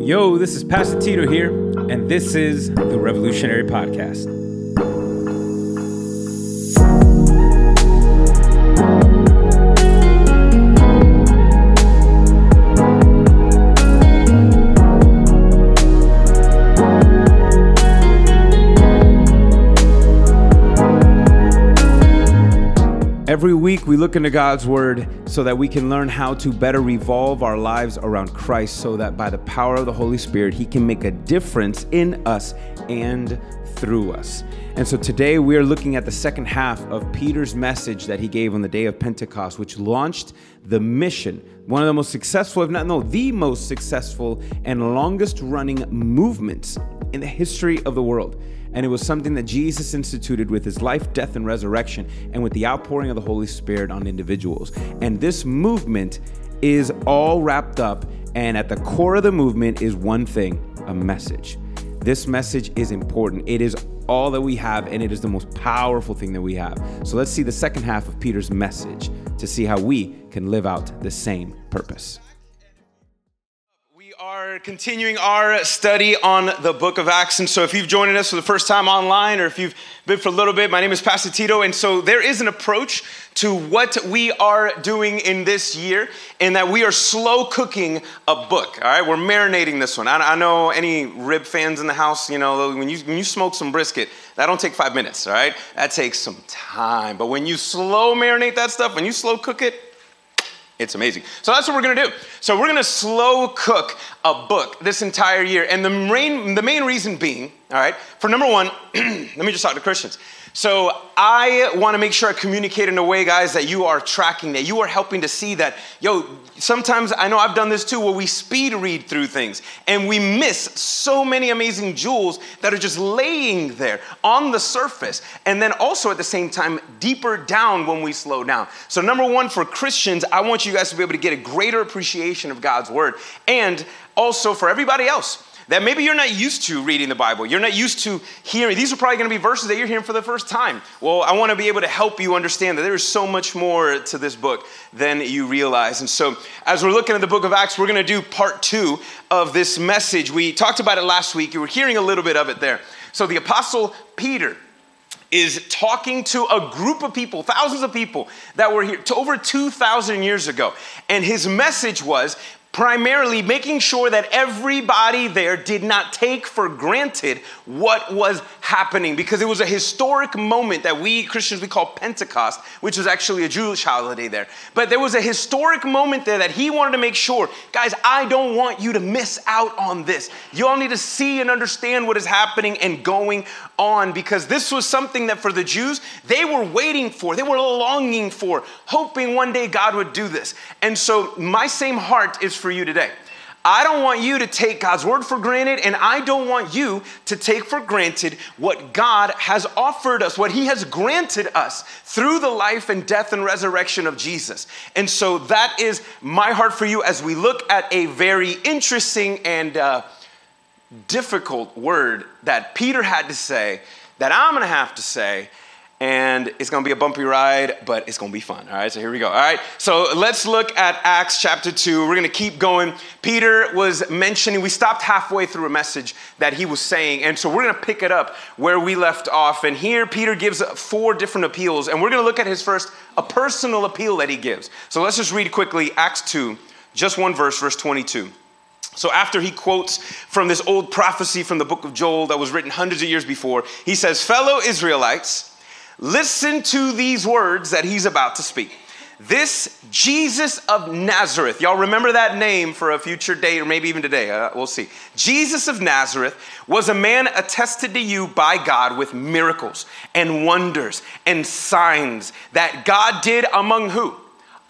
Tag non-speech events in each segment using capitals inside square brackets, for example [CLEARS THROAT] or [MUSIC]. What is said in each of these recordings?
Yo, this is Pastor Tito here, and this is the Revolutionary Podcast. Every week, we look into God's Word so that we can learn how to better revolve our lives around Christ, so that by the power of the Holy Spirit, He can make a difference in us and through us. And so today, we are looking at the second half of Peter's message that he gave on the day of Pentecost, which launched the mission, one of the most successful, if not no, the most successful and longest running movements in the history of the world. And it was something that Jesus instituted with his life, death, and resurrection, and with the outpouring of the Holy Spirit on individuals. And this movement is all wrapped up, and at the core of the movement is one thing a message. This message is important. It is all that we have, and it is the most powerful thing that we have. So let's see the second half of Peter's message to see how we can live out the same purpose are continuing our study on the book of Acts. And so, if you've joined us for the first time online or if you've been for a little bit, my name is Pastor Tito. And so, there is an approach to what we are doing in this year, in that we are slow cooking a book. All right, we're marinating this one. I, I know any rib fans in the house, you know, when you, when you smoke some brisket, that don't take five minutes, all right? That takes some time. But when you slow marinate that stuff, when you slow cook it, it's amazing. So that's what we're gonna do. So we're gonna slow cook a book this entire year. And the main, the main reason being, all right, for number one, [CLEARS THROAT] let me just talk to Christians. So I want to make sure I communicate in a way, guys, that you are tracking, that you are helping to see that, yo, sometimes I know I've done this too, where we speed read through things and we miss so many amazing jewels that are just laying there on the surface. And then also at the same time, deeper down when we slow down. So, number one, for Christians, I want you guys to be able to get a greater appreciation of God's word. And also for everybody else, that maybe you're not used to reading the Bible. You're not used to hearing. These are probably going to be verses that you're hearing for the first time. Well, I want to be able to help you understand that there is so much more to this book than you realize. And so, as we're looking at the book of Acts, we're going to do part two of this message. We talked about it last week. You were hearing a little bit of it there. So, the Apostle Peter is talking to a group of people, thousands of people that were here to over 2,000 years ago. And his message was primarily making sure that everybody there did not take for granted what was happening because it was a historic moment that we Christians we call Pentecost, which was actually a Jewish holiday there. But there was a historic moment there that he wanted to make sure, guys, I don't want you to miss out on this. You all need to see and understand what is happening and going on because this was something that for the Jews, they were waiting for, they were longing for, hoping one day God would do this. And so my same heart is for you today. I don't want you to take God's word for granted, and I don't want you to take for granted what God has offered us, what He has granted us through the life and death and resurrection of Jesus. And so that is my heart for you as we look at a very interesting and uh, difficult word that Peter had to say, that I'm gonna have to say, and it's gonna be a bumpy ride, but it's gonna be fun. All right, so here we go. All right, so let's look at Acts chapter 2. We're gonna keep going. Peter was mentioning, we stopped halfway through a message that he was saying, and so we're gonna pick it up where we left off. And here, Peter gives four different appeals, and we're gonna look at his first, a personal appeal that he gives. So let's just read quickly Acts 2, just one verse, verse 22. So, after he quotes from this old prophecy from the book of Joel that was written hundreds of years before, he says, Fellow Israelites, Listen to these words that he's about to speak. This Jesus of Nazareth, y'all remember that name for a future day or maybe even today, uh, we'll see. Jesus of Nazareth was a man attested to you by God with miracles and wonders and signs that God did among who?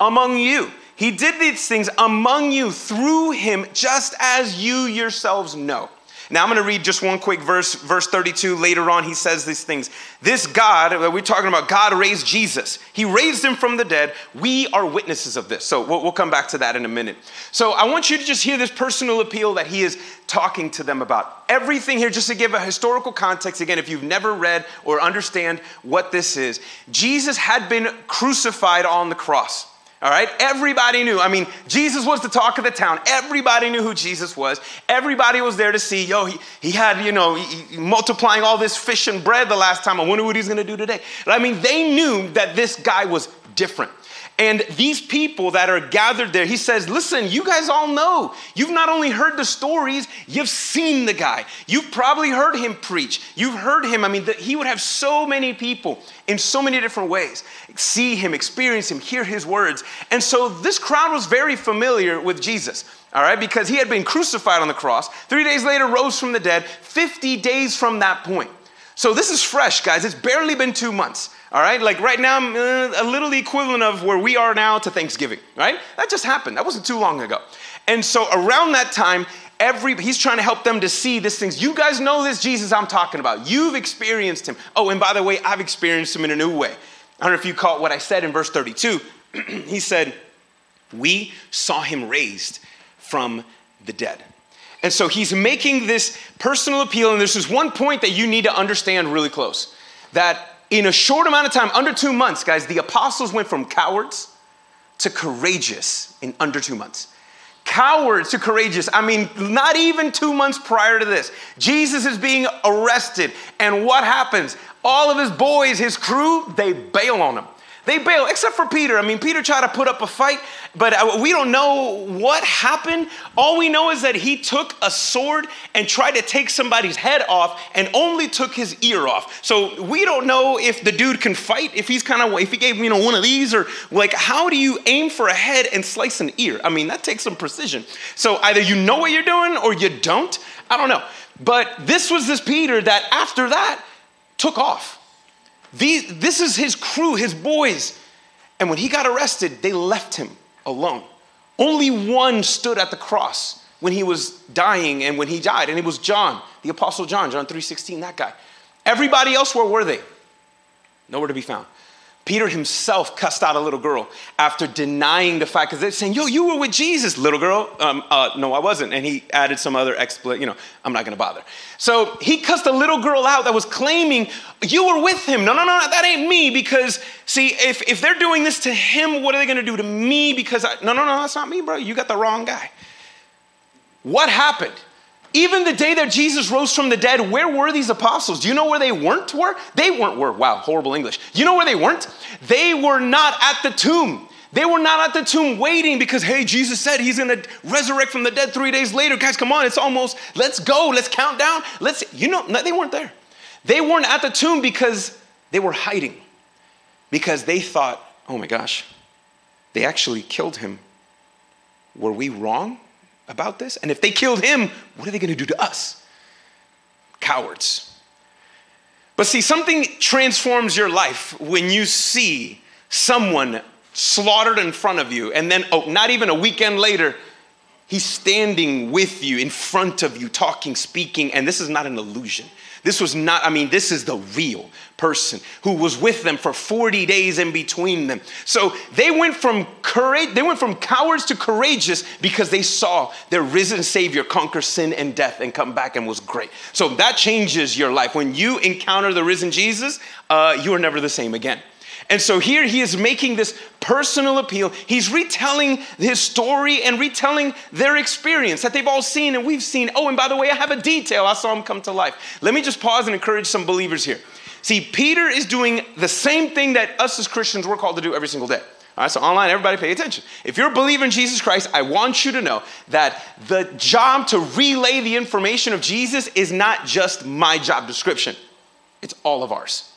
Among you. He did these things among you through him, just as you yourselves know. Now I'm going to read just one quick verse, verse 32. Later on, he says these things. This God, uh, we're talking about God raised Jesus. He raised him from the dead. We are witnesses of this. So we'll, we'll come back to that in a minute. So I want you to just hear this personal appeal that he is talking to them about. Everything here, just to give a historical context, again, if you've never read or understand what this is, Jesus had been crucified on the cross. All right, everybody knew. I mean, Jesus was the talk of the town. Everybody knew who Jesus was. Everybody was there to see. Yo, he, he had, you know, he, he multiplying all this fish and bread the last time. I wonder what he's gonna do today. I mean, they knew that this guy was different. And these people that are gathered there, he says, Listen, you guys all know. You've not only heard the stories, you've seen the guy. You've probably heard him preach. You've heard him. I mean, the, he would have so many people in so many different ways see him, experience him, hear his words. And so this crowd was very familiar with Jesus, all right, because he had been crucified on the cross. Three days later, rose from the dead, 50 days from that point. So this is fresh, guys. It's barely been two months. All right, like right now, uh, a little equivalent of where we are now to Thanksgiving, right? That just happened. That wasn't too long ago. And so around that time, every he's trying to help them to see these things. You guys know this Jesus I'm talking about. You've experienced him. Oh, and by the way, I've experienced him in a new way. I don't know if you caught what I said in verse 32. [CLEARS THROAT] he said, We saw him raised from the dead. And so he's making this personal appeal, and there's this one point that you need to understand really close that in a short amount of time, under two months, guys, the apostles went from cowards to courageous in under two months. Cowards to courageous. I mean, not even two months prior to this. Jesus is being arrested, and what happens? All of his boys, his crew, they bail on him. They bail, except for Peter. I mean, Peter tried to put up a fight, but we don't know what happened. All we know is that he took a sword and tried to take somebody's head off and only took his ear off. So we don't know if the dude can fight, if he's kind of, if he gave, you know, one of these, or like, how do you aim for a head and slice an ear? I mean, that takes some precision. So either you know what you're doing or you don't. I don't know. But this was this Peter that after that took off. These, this is his crew, his boys. And when he got arrested, they left him alone. Only one stood at the cross when he was dying and when he died, and it was John, the Apostle John, John 3:16, that guy. Everybody else, where were they? Nowhere to be found. Peter himself cussed out a little girl after denying the fact, because they're saying, Yo, you were with Jesus, little girl. Um, uh, no, I wasn't. And he added some other explanation, you know, I'm not gonna bother. So he cussed a little girl out that was claiming, You were with him. No, no, no, that ain't me. Because, see, if, if they're doing this to him, what are they gonna do to me? Because, I, no, no, no, that's not me, bro. You got the wrong guy. What happened? Even the day that Jesus rose from the dead, where were these apostles? Do you know where they weren't were? They weren't were. Wow, horrible English. You know where they weren't? They were not at the tomb. They were not at the tomb waiting because, hey, Jesus said he's gonna resurrect from the dead three days later. Guys, come on, it's almost, let's go, let's count down. Let's, you know, no, they weren't there. They weren't at the tomb because they were hiding, because they thought, oh my gosh, they actually killed him. Were we wrong? About this? And if they killed him, what are they going to do to us? Cowards. But see, something transforms your life when you see someone slaughtered in front of you, and then, oh, not even a weekend later, he's standing with you, in front of you, talking, speaking, and this is not an illusion. This was not, I mean, this is the real person who was with them for 40 days in between them. So they went from courage, they went from cowards to courageous because they saw their risen Savior conquer sin and death and come back and was great. So that changes your life. When you encounter the risen Jesus, uh, you are never the same again. And so here he is making this personal appeal. He's retelling his story and retelling their experience that they've all seen and we've seen. Oh, and by the way, I have a detail. I saw him come to life. Let me just pause and encourage some believers here. See, Peter is doing the same thing that us as Christians we're called to do every single day. All right, so online, everybody pay attention. If you're a believer in Jesus Christ, I want you to know that the job to relay the information of Jesus is not just my job description, it's all of ours.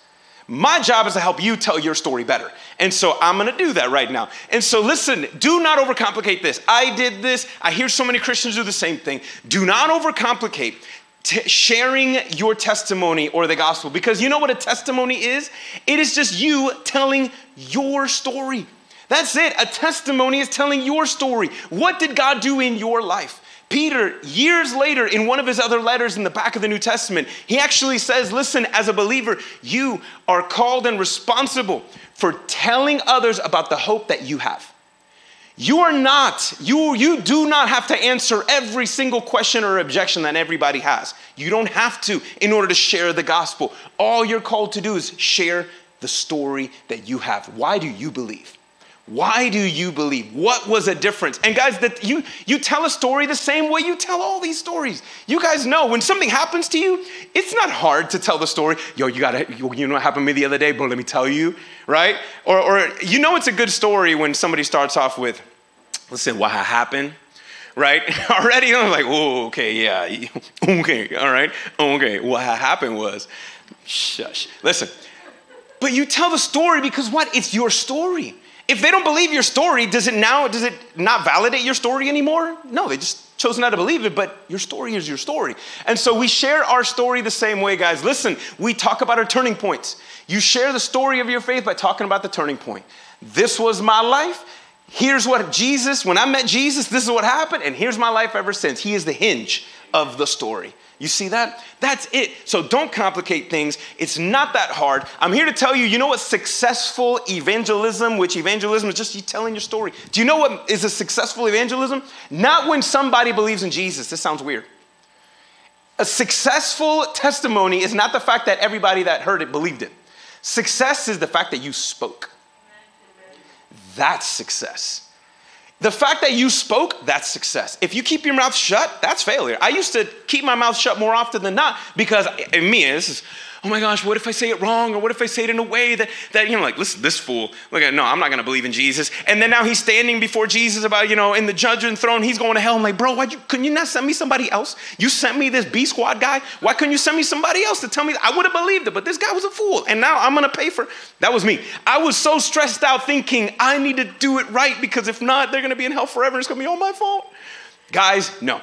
My job is to help you tell your story better. And so I'm gonna do that right now. And so listen, do not overcomplicate this. I did this. I hear so many Christians do the same thing. Do not overcomplicate t- sharing your testimony or the gospel because you know what a testimony is? It is just you telling your story. That's it. A testimony is telling your story. What did God do in your life? Peter, years later, in one of his other letters in the back of the New Testament, he actually says, Listen, as a believer, you are called and responsible for telling others about the hope that you have. You are not, you, you do not have to answer every single question or objection that everybody has. You don't have to in order to share the gospel. All you're called to do is share the story that you have. Why do you believe? Why do you believe? What was a difference? And guys, that you you tell a story the same way you tell all these stories. You guys know when something happens to you, it's not hard to tell the story. Yo, you got to you know what happened to me the other day, but let me tell you, right? Or or you know it's a good story when somebody starts off with, listen, what happened? Right? [LAUGHS] Already I'm like, oh, okay, yeah. [LAUGHS] okay, all right. Okay. What happened was, shush. Listen. But you tell the story because what? It's your story. If they don't believe your story, does it now, does it not validate your story anymore? No, they just chose not to believe it, but your story is your story. And so we share our story the same way, guys. Listen, we talk about our turning points. You share the story of your faith by talking about the turning point. This was my life. Here's what Jesus, when I met Jesus, this is what happened, and here's my life ever since. He is the hinge of the story. You see that? That's it. So don't complicate things. It's not that hard. I'm here to tell you, you know what successful evangelism, which evangelism is just you telling your story. Do you know what is a successful evangelism? Not when somebody believes in Jesus. This sounds weird. A successful testimony is not the fact that everybody that heard it believed it. Success is the fact that you spoke. That's success. The fact that you spoke, that's success. If you keep your mouth shut, that's failure. I used to keep my mouth shut more often than not because in me, this is oh my gosh, what if I say it wrong? Or what if I say it in a way that, that you know, like, listen, this fool, look at, no, I'm not going to believe in Jesus. And then now he's standing before Jesus about, you know, in the judgment throne, he's going to hell. I'm like, bro, why you, couldn't you not send me somebody else? You sent me this B squad guy. Why couldn't you send me somebody else to tell me? I would have believed it, but this guy was a fool. And now I'm going to pay for, that was me. I was so stressed out thinking I need to do it right because if not, they're going to be in hell forever. It's going to be all my fault. Guys, no.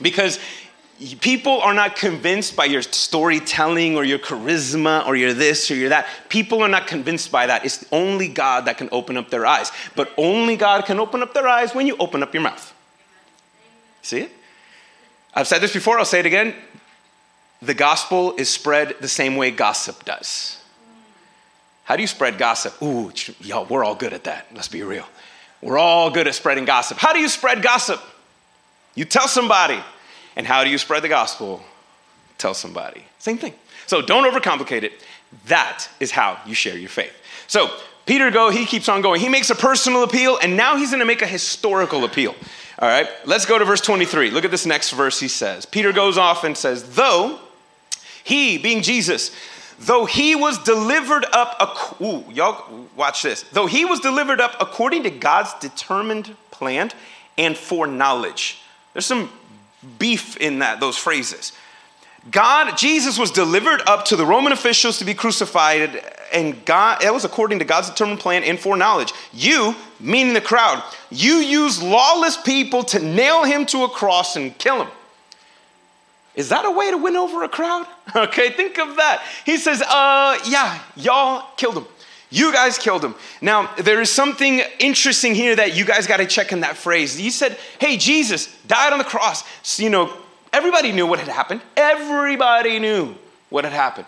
Because people are not convinced by your storytelling or your charisma or your this or your that. People are not convinced by that. It's only God that can open up their eyes. But only God can open up their eyes when you open up your mouth. See it? I've said this before, I'll say it again. The gospel is spread the same way gossip does. How do you spread gossip? Ooh, y'all, we're all good at that. Let's be real. We're all good at spreading gossip. How do you spread gossip? You tell somebody, and how do you spread the gospel? Tell somebody. Same thing. So don't overcomplicate it. That is how you share your faith. So Peter go, he keeps on going. He makes a personal appeal, and now he's gonna make a historical appeal. All right, let's go to verse 23. Look at this next verse he says. Peter goes off and says, Though he, being Jesus, though he was delivered up, ooh, y'all watch this. Though he was delivered up according to God's determined plan and foreknowledge. There's some beef in that, those phrases. God, Jesus was delivered up to the Roman officials to be crucified, and God, that was according to God's determined plan and foreknowledge. You, meaning the crowd, you use lawless people to nail him to a cross and kill him. Is that a way to win over a crowd? [LAUGHS] Okay, think of that. He says, uh, yeah, y'all killed him. You guys killed him. Now, there is something interesting here that you guys got to check in that phrase. He said, Hey, Jesus died on the cross. So, you know, everybody knew what had happened. Everybody knew what had happened.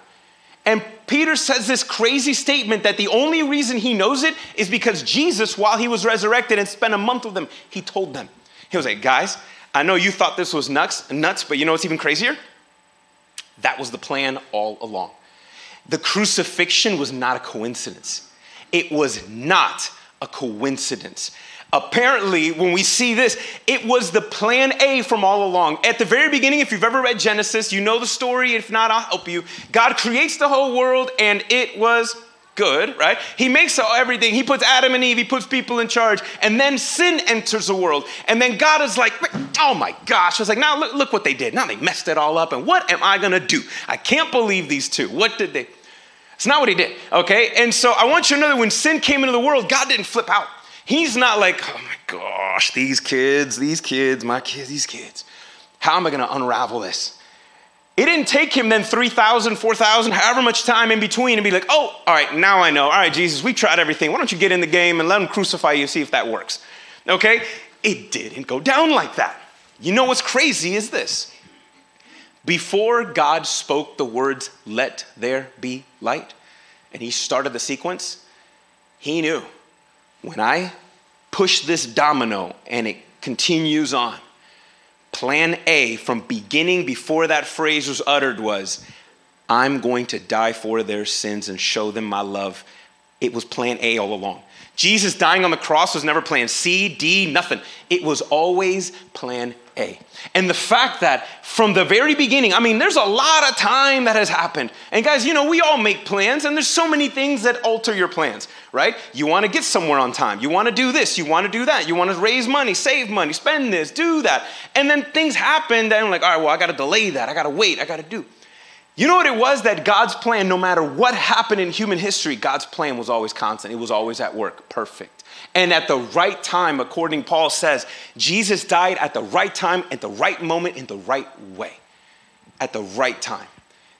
And Peter says this crazy statement that the only reason he knows it is because Jesus, while he was resurrected and spent a month with them, he told them. He was like, Guys, I know you thought this was nuts, nuts, but you know what's even crazier? That was the plan all along. The crucifixion was not a coincidence. It was not a coincidence. Apparently, when we see this, it was the plan A from all along. At the very beginning, if you've ever read Genesis, you know the story. If not, I'll help you. God creates the whole world, and it was good, right? He makes everything. He puts Adam and Eve, he puts people in charge, and then sin enters the world. And then God is like, oh my gosh. It's like, now look, look what they did. Now they messed it all up, and what am I gonna do? I can't believe these two. What did they? It's not what he did, okay? And so I want you to know that when sin came into the world, God didn't flip out. He's not like, oh my gosh, these kids, these kids, my kids, these kids. How am I gonna unravel this? It didn't take him then 3,000, 4,000, however much time in between and be like, oh, all right, now I know. All right, Jesus, we tried everything. Why don't you get in the game and let him crucify you, see if that works? Okay? It didn't go down like that. You know what's crazy is this before God spoke the words, let there be light, and he started the sequence, he knew when I push this domino and it continues on, plan A from beginning before that phrase was uttered was, I'm going to die for their sins and show them my love. It was plan A all along. Jesus dying on the cross was never plan C, D, nothing. It was always plan A. And the fact that from the very beginning, I mean, there's a lot of time that has happened. And guys, you know, we all make plans, and there's so many things that alter your plans, right? You want to get somewhere on time. You want to do this. You want to do that. You want to raise money, save money, spend this, do that. And then things happen that I'm like, all right, well, I got to delay that. I got to wait. I got to do. You know what it was? That God's plan, no matter what happened in human history, God's plan was always constant. It was always at work, perfect. And at the right time, according Paul says, Jesus died at the right time, at the right moment, in the right way. At the right time.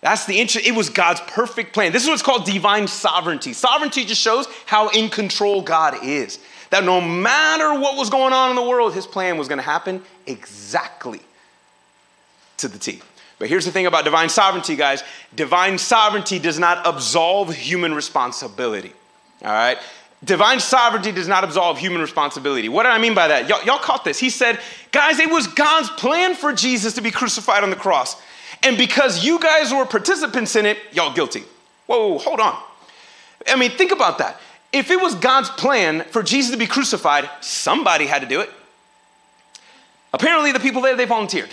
That's the interest. It was God's perfect plan. This is what's called divine sovereignty. Sovereignty just shows how in control God is. That no matter what was going on in the world, his plan was going to happen exactly to the T. But here's the thing about divine sovereignty, guys divine sovereignty does not absolve human responsibility. All right? Divine sovereignty does not absolve human responsibility. What do I mean by that? Y'all, y'all caught this. He said, guys, it was God's plan for Jesus to be crucified on the cross. And because you guys were participants in it, y'all guilty. Whoa, hold on. I mean, think about that. If it was God's plan for Jesus to be crucified, somebody had to do it. Apparently, the people there, they volunteered.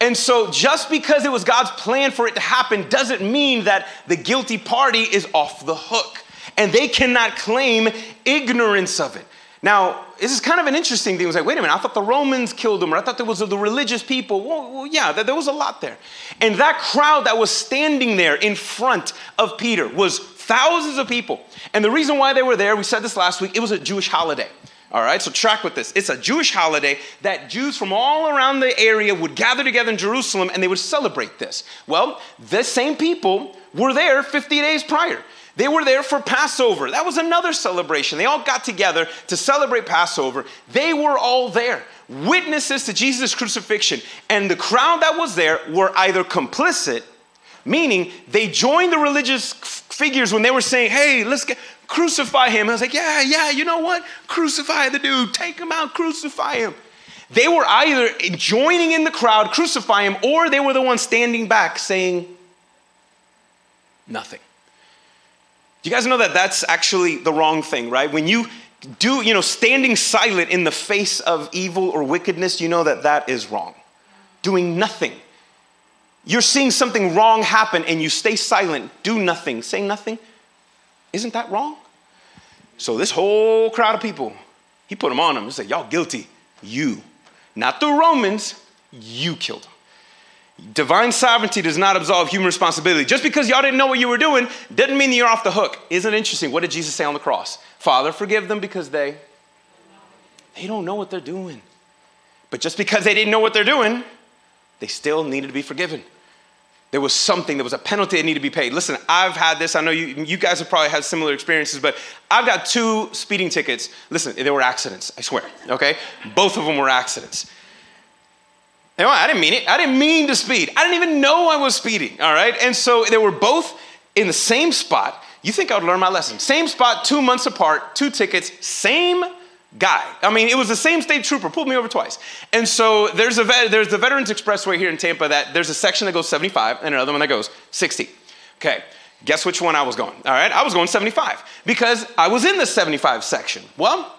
And so, just because it was God's plan for it to happen doesn't mean that the guilty party is off the hook and they cannot claim ignorance of it. Now, this is kind of an interesting thing. It was like, wait a minute, I thought the Romans killed them, or I thought there was the religious people. Well, well, yeah, there was a lot there. And that crowd that was standing there in front of Peter was thousands of people. And the reason why they were there, we said this last week, it was a Jewish holiday. All right, so track with this. It's a Jewish holiday that Jews from all around the area would gather together in Jerusalem and they would celebrate this. Well, the same people were there 50 days prior. They were there for Passover. That was another celebration. They all got together to celebrate Passover. They were all there, witnesses to Jesus' crucifixion. And the crowd that was there were either complicit, meaning they joined the religious figures when they were saying, hey, let's get, crucify him. I was like, yeah, yeah, you know what? Crucify the dude. Take him out, crucify him. They were either joining in the crowd, crucify him, or they were the ones standing back saying nothing. You guys know that that's actually the wrong thing, right? When you do, you know, standing silent in the face of evil or wickedness, you know that that is wrong. Doing nothing. You're seeing something wrong happen and you stay silent, do nothing, say nothing. Isn't that wrong? So this whole crowd of people, he put them on them and said, Y'all guilty. You. Not the Romans, you killed them. Divine sovereignty does not absolve human responsibility. Just because y'all didn't know what you were doing doesn't mean you're off the hook. Isn't it interesting? What did Jesus say on the cross? Father, forgive them because they they don't know what they're doing. But just because they didn't know what they're doing, they still needed to be forgiven. There was something, there was a penalty that needed to be paid. Listen, I've had this. I know you, you guys have probably had similar experiences, but I've got two speeding tickets. Listen, they were accidents, I swear, okay? Both of them were accidents. I didn't mean it. I didn't mean to speed. I didn't even know I was speeding, all right? And so they were both in the same spot. You think I would learn my lesson. Same spot, two months apart, two tickets, same guy. I mean, it was the same state trooper, pulled me over twice. And so there's a there's the Veterans Expressway here in Tampa that there's a section that goes 75 and another one that goes 60. Okay. Guess which one I was going? All right, I was going 75 because I was in the 75 section. Well,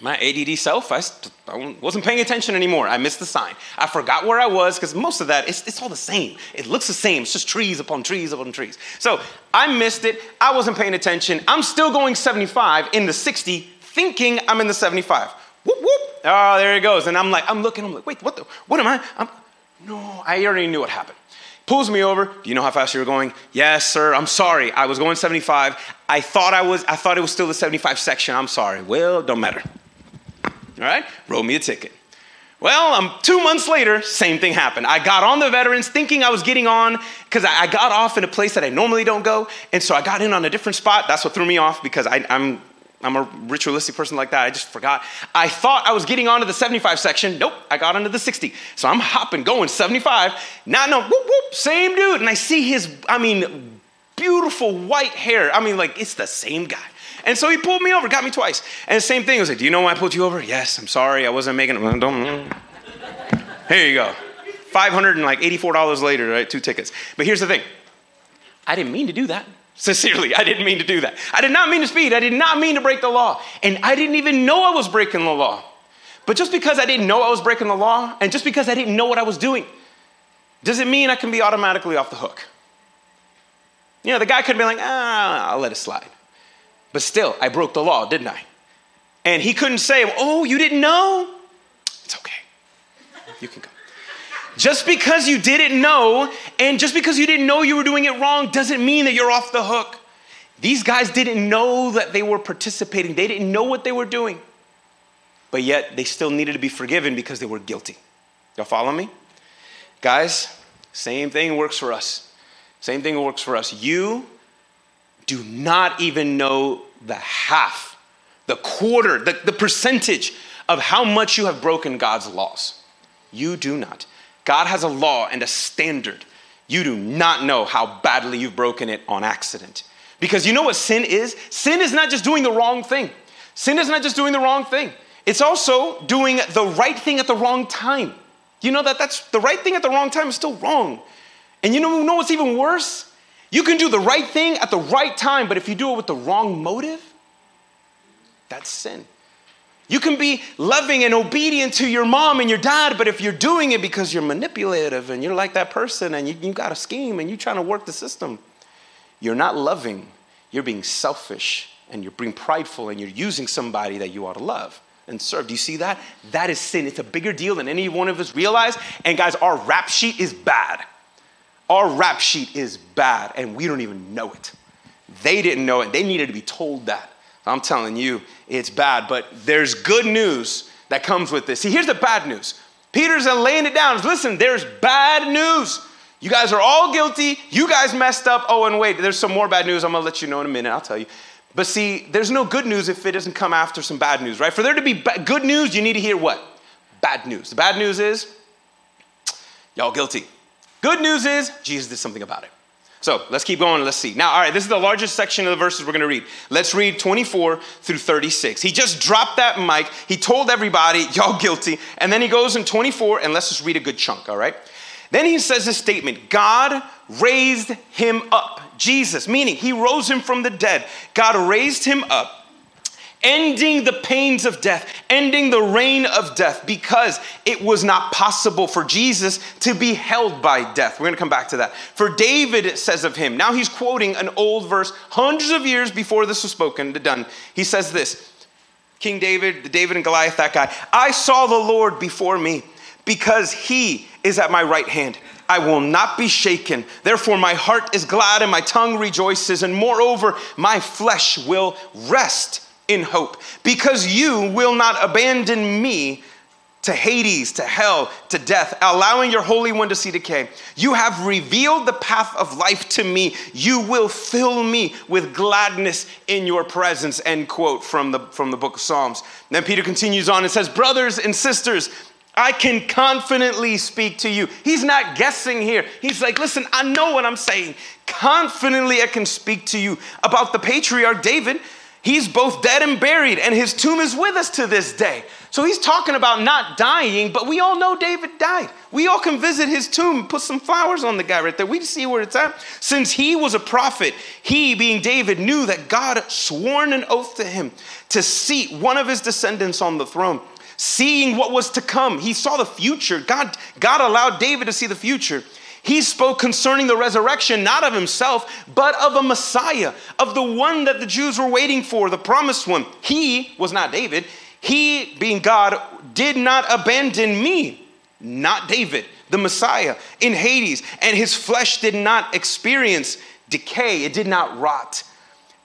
my ADD self, I, I, wasn't paying attention anymore. I missed the sign. I forgot where I was because most of that, it's, it's all the same. It looks the same. It's just trees upon trees upon trees. So I missed it. I wasn't paying attention. I'm still going 75 in the 60 thinking I'm in the 75. Whoop, whoop. Oh, there he goes. And I'm like, I'm looking, I'm like, wait, what the, what am I? I'm, no, I already knew what happened. Pulls me over. Do you know how fast you were going? Yes, sir. I'm sorry. I was going 75. I thought I was, I thought it was still the 75 section. I'm sorry. Well, don't matter. All right? wrote me a ticket. Well, um, two months later, same thing happened. I got on the veterans thinking I was getting on because I, got off in a place that I normally don't go. And so I got in on a different spot. That's what threw me off because I, I'm I'm a ritualistic person like that. I just forgot. I thought I was getting onto the 75 section. Nope, I got onto the 60. So I'm hopping, going 75. Now, no, whoop, whoop, same dude. And I see his, I mean, beautiful white hair. I mean, like, it's the same guy. And so he pulled me over, got me twice. And the same thing, I was like, Do you know why I pulled you over? Yes, I'm sorry, I wasn't making it. Here you go. $584 later, right? Two tickets. But here's the thing I didn't mean to do that. Sincerely, I didn't mean to do that. I did not mean to speed. I did not mean to break the law. And I didn't even know I was breaking the law. But just because I didn't know I was breaking the law, and just because I didn't know what I was doing, does it mean I can be automatically off the hook? You know, the guy could be like, ah, I'll let it slide. But still, I broke the law, didn't I? And he couldn't say, oh, you didn't know? It's okay. You can go. Just because you didn't know, and just because you didn't know you were doing it wrong, doesn't mean that you're off the hook. These guys didn't know that they were participating, they didn't know what they were doing. But yet, they still needed to be forgiven because they were guilty. Y'all follow me? Guys, same thing works for us. Same thing works for us. You do not even know the half, the quarter, the, the percentage of how much you have broken God's laws. You do not. God has a law and a standard. You do not know how badly you've broken it on accident. Because you know what sin is? Sin is not just doing the wrong thing. Sin is not just doing the wrong thing. It's also doing the right thing at the wrong time. You know that that's the right thing at the wrong time is still wrong. And you know, you know what's even worse? You can do the right thing at the right time, but if you do it with the wrong motive, that's sin. You can be loving and obedient to your mom and your dad, but if you're doing it because you're manipulative and you're like that person and you, you got a scheme and you're trying to work the system, you're not loving. You're being selfish and you're being prideful and you're using somebody that you ought to love and serve. Do you see that? That is sin. It's a bigger deal than any one of us realize. And guys, our rap sheet is bad. Our rap sheet is bad and we don't even know it. They didn't know it. They needed to be told that. I'm telling you, it's bad, but there's good news that comes with this. See, here's the bad news. Peter's laying it down. Listen, there's bad news. You guys are all guilty. You guys messed up. Oh, and wait, there's some more bad news. I'm going to let you know in a minute. I'll tell you. But see, there's no good news if it doesn't come after some bad news, right? For there to be ba- good news, you need to hear what? Bad news. The bad news is, y'all guilty. Good news is, Jesus did something about it. So let's keep going. Let's see. Now, all right, this is the largest section of the verses we're going to read. Let's read 24 through 36. He just dropped that mic. He told everybody, [LAUGHS] y'all guilty. And then he goes in 24, and let's just read a good chunk, all right? Then he says this statement God raised him up. Jesus, meaning he rose him from the dead. God raised him up ending the pains of death, ending the reign of death, because it was not possible for Jesus to be held by death. We're going to come back to that. For David, says of him, now he's quoting an old verse hundreds of years before this was spoken, done. He says this King David, the David and Goliath, that guy, I saw the Lord before me because he is at my right hand. I will not be shaken. Therefore, my heart is glad and my tongue rejoices, and moreover, my flesh will rest in hope, because you will not abandon me to Hades, to hell, to death, allowing your Holy One to see decay. You have revealed the path of life to me. You will fill me with gladness in your presence. End quote from the, from the book of Psalms. then Peter continues on and says, Brothers and sisters, I can confidently speak to you. He's not guessing here. He's like, listen, I know what I'm saying. Confidently, I can speak to you about the patriarch David He's both dead and buried, and his tomb is with us to this day. So he's talking about not dying, but we all know David died. We all can visit his tomb, put some flowers on the guy right there. We see where it's at. Since he was a prophet, he, being David, knew that God sworn an oath to him to seat one of his descendants on the throne. Seeing what was to come, he saw the future. God, God allowed David to see the future. He spoke concerning the resurrection, not of himself, but of a Messiah, of the one that the Jews were waiting for, the promised one. He was not David. He, being God, did not abandon me, not David, the Messiah, in Hades, and his flesh did not experience decay, it did not rot.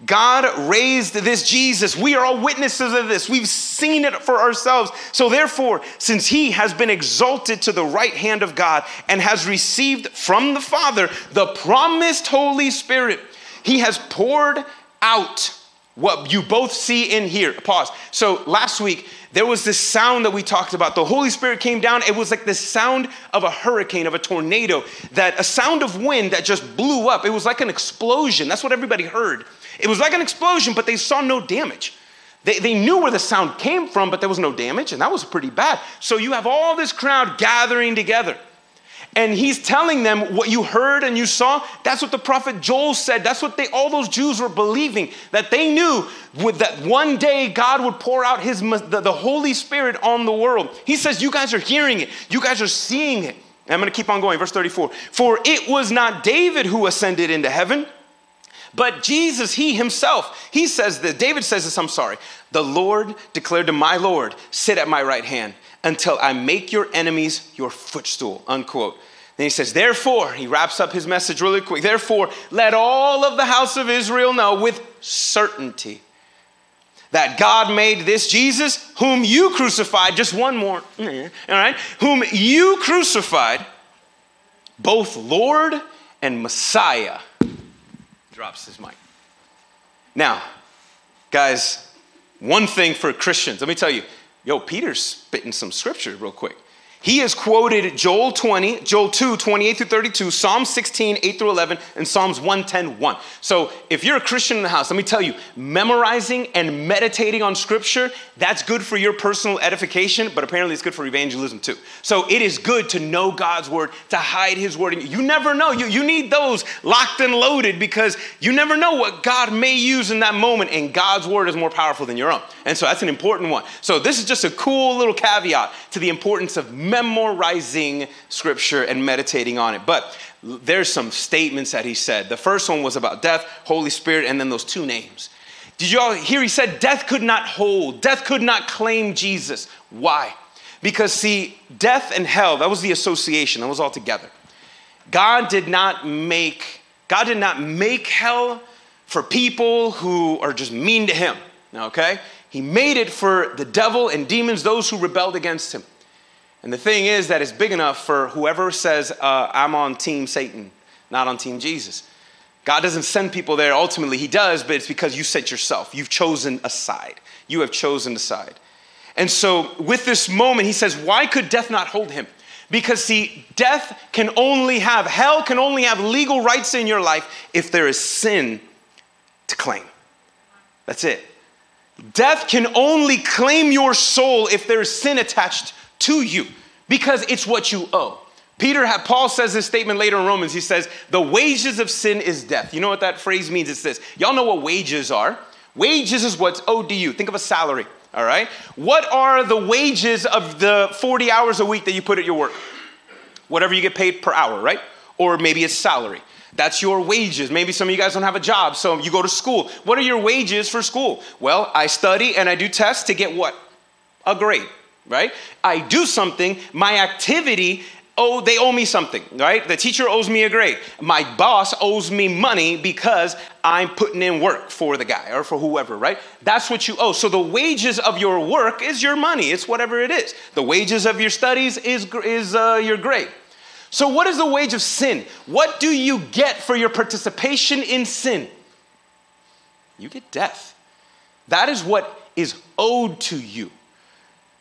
God raised this Jesus. We are all witnesses of this. We've seen it for ourselves. So, therefore, since he has been exalted to the right hand of God and has received from the Father the promised Holy Spirit, he has poured out what you both see in here. Pause. So, last week, there was this sound that we talked about. The Holy Spirit came down. It was like the sound of a hurricane, of a tornado, that a sound of wind that just blew up. It was like an explosion. That's what everybody heard. It was like an explosion, but they saw no damage. They, they knew where the sound came from, but there was no damage, and that was pretty bad. So you have all this crowd gathering together. And he's telling them what you heard and you saw. That's what the prophet Joel said. That's what they, all those Jews were believing. That they knew with that one day God would pour out his, the, the Holy Spirit on the world. He says, You guys are hearing it, you guys are seeing it. I'm going to keep on going. Verse 34 For it was not David who ascended into heaven. But Jesus, he himself, he says that, David says this, I'm sorry. The Lord declared to my Lord, Sit at my right hand until I make your enemies your footstool, unquote. Then he says, Therefore, he wraps up his message really quick. Therefore, let all of the house of Israel know with certainty that God made this Jesus, whom you crucified, just one more, [LAUGHS] all right, whom you crucified, both Lord and Messiah. Drops his mic. Now, guys, one thing for Christians, let me tell you, Yo, Peter's spitting some scripture real quick. He has quoted Joel 20, Joel 2, 28 through 32, Psalm 16, 8 through 11, and Psalms 110, 1. So if you're a Christian in the house, let me tell you, memorizing and meditating on scripture, that's good for your personal edification, but apparently it's good for evangelism too. So it is good to know God's word, to hide his word. You never know. You, you need those locked and loaded because you never know what God may use in that moment, and God's word is more powerful than your own. And so that's an important one. So this is just a cool little caveat to the importance of memorizing scripture and meditating on it. But there's some statements that he said. The first one was about death, Holy Spirit, and then those two names. Did you all hear? He said death could not hold, death could not claim Jesus. Why? Because, see, death and hell, that was the association, that was all together. God did not make, God did not make hell for people who are just mean to him, okay? He made it for the devil and demons, those who rebelled against him. And the thing is that it's big enough for whoever says, uh, I'm on team Satan, not on team Jesus. God doesn't send people there. Ultimately, He does, but it's because you set yourself. You've chosen a side. You have chosen a side. And so, with this moment, He says, Why could death not hold Him? Because, see, death can only have, hell can only have legal rights in your life if there is sin to claim. That's it. Death can only claim your soul if there is sin attached to you because it's what you owe. Peter, Paul says this statement later in Romans. He says, The wages of sin is death. You know what that phrase means? It's this. Y'all know what wages are. Wages is what's owed to you. Think of a salary, all right? What are the wages of the 40 hours a week that you put at your work? Whatever you get paid per hour, right? Or maybe it's salary. That's your wages. Maybe some of you guys don't have a job, so you go to school. What are your wages for school? Well, I study and I do tests to get what? A grade right? I do something, my activity, oh, they owe me something, right? The teacher owes me a grade. My boss owes me money because I'm putting in work for the guy or for whoever, right? That's what you owe. So the wages of your work is your money. It's whatever it is. The wages of your studies is, is uh, your grade. So, what is the wage of sin? What do you get for your participation in sin? You get death. That is what is owed to you.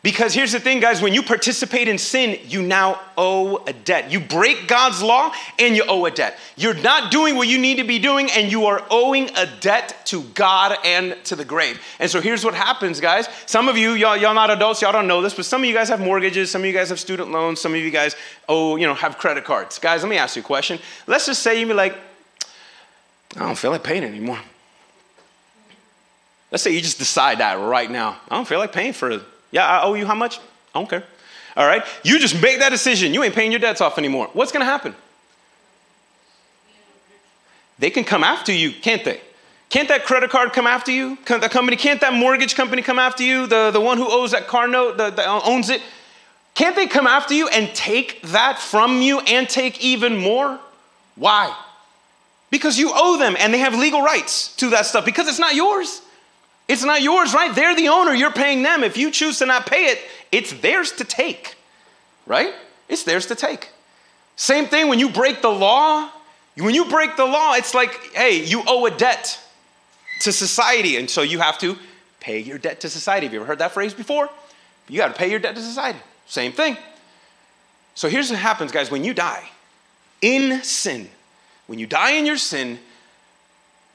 Because here's the thing, guys when you participate in sin, you now owe a debt. You break God's law and you owe a debt. You're not doing what you need to be doing and you are owing a debt to God and to the grave. And so here's what happens, guys. Some of you, y'all, y'all not adults, y'all don't know this, but some of you guys have mortgages, some of you guys have student loans, some of you guys oh, you know, have credit cards. Guys, let me ask you a question. Let's just say you be like, I don't feel like paying anymore. Let's say you just decide that right now. I don't feel like paying for yeah, I owe you how much? I don't care. All right? You just make that decision. You ain't paying your debts off anymore. What's going to happen? They can come after you, can't they? Can't that credit card come after you? Can't that company, can't that mortgage company come after you? The, the one who owes that car note, that uh, owns it? Can't they come after you and take that from you and take even more? Why? Because you owe them and they have legal rights to that stuff because it's not yours. It's not yours, right? They're the owner, you're paying them. If you choose to not pay it, it's theirs to take, right? It's theirs to take. Same thing when you break the law. When you break the law, it's like, hey, you owe a debt to society, and so you have to pay your debt to society. Have you ever heard that phrase before? You got to pay your debt to society. Same thing. So here's what happens, guys when you die in sin, when you die in your sin,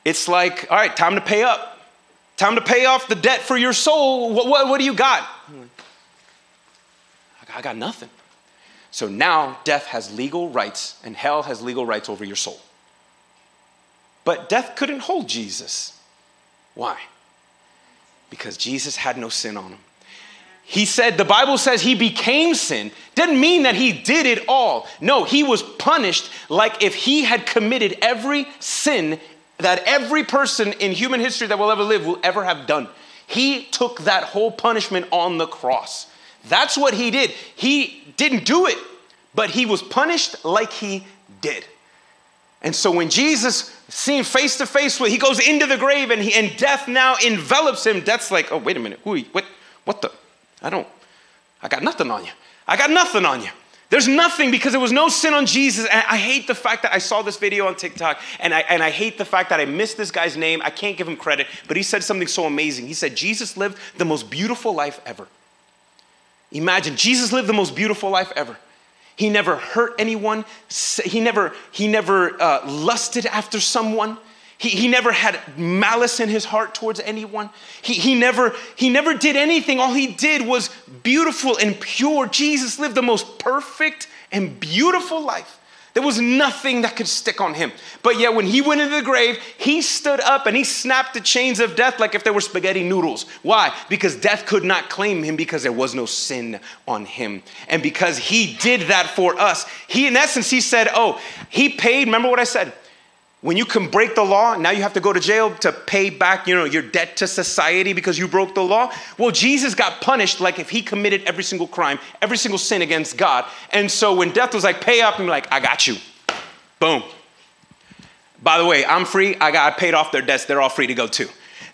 it's like, all right, time to pay up. Time to pay off the debt for your soul. What, what, what do you got? I got nothing. So now death has legal rights and hell has legal rights over your soul. But death couldn't hold Jesus. Why? Because Jesus had no sin on him. He said, the Bible says he became sin. Doesn't mean that he did it all. No, he was punished like if he had committed every sin that every person in human history that will ever live will ever have done. He took that whole punishment on the cross. That's what he did. He didn't do it, but he was punished like he did. And so when Jesus seen face to face with, he goes into the grave and, he, and death now envelops him. Death's like, oh, wait a minute. Who, what, what the? I don't, I got nothing on you. I got nothing on you. There's nothing because there was no sin on Jesus. And I hate the fact that I saw this video on TikTok and I, and I hate the fact that I missed this guy's name. I can't give him credit, but he said something so amazing. He said, Jesus lived the most beautiful life ever. Imagine, Jesus lived the most beautiful life ever. He never hurt anyone. He never, he never uh, lusted after someone. He, he never had malice in his heart towards anyone. He, he, never, he never did anything. All he did was beautiful and pure. Jesus lived the most perfect and beautiful life. There was nothing that could stick on him. But yet, when he went into the grave, he stood up and he snapped the chains of death like if there were spaghetti noodles. Why? Because death could not claim him because there was no sin on him. And because he did that for us, he, in essence, he said, Oh, he paid. Remember what I said? When you can break the law, now you have to go to jail to pay back, you know, your debt to society because you broke the law. Well, Jesus got punished like if he committed every single crime, every single sin against God. And so when death was like, pay up, and like, I got you. Boom. By the way, I'm free. I got I paid off their debts. They're all free to go too.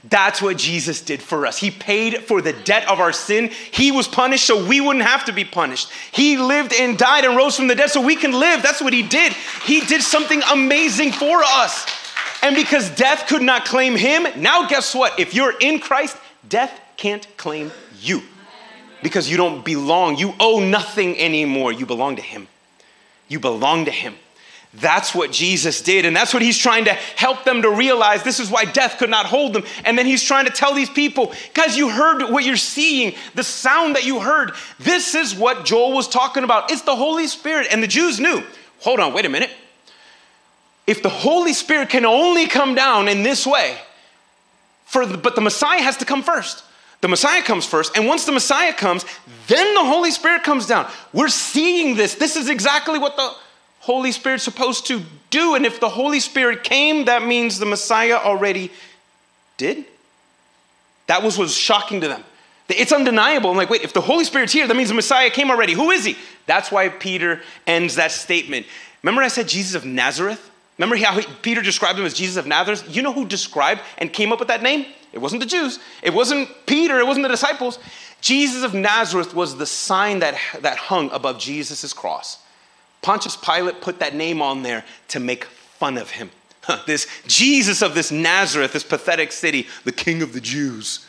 That's what Jesus did for us. He paid for the debt of our sin. He was punished so we wouldn't have to be punished. He lived and died and rose from the dead so we can live. That's what He did. He did something amazing for us. And because death could not claim Him, now guess what? If you're in Christ, death can't claim you because you don't belong. You owe nothing anymore. You belong to Him. You belong to Him. That's what Jesus did. And that's what he's trying to help them to realize. This is why death could not hold them. And then he's trying to tell these people, guys, you heard what you're seeing, the sound that you heard. This is what Joel was talking about. It's the Holy Spirit. And the Jews knew, hold on, wait a minute. If the Holy Spirit can only come down in this way, for the, but the Messiah has to come first. The Messiah comes first, and once the Messiah comes, then the Holy Spirit comes down. We're seeing this. This is exactly what the Holy Spirit supposed to do? And if the Holy Spirit came, that means the Messiah already did. That was was shocking to them. It's undeniable. I'm like, wait, if the Holy Spirit's here, that means the Messiah came already. Who is he? That's why Peter ends that statement. Remember, I said Jesus of Nazareth? Remember how he, Peter described him as Jesus of Nazareth? You know who described and came up with that name? It wasn't the Jews. It wasn't Peter. It wasn't the disciples. Jesus of Nazareth was the sign that, that hung above Jesus' cross. Pontius Pilate put that name on there to make fun of him. This Jesus of this Nazareth, this pathetic city, the king of the Jews.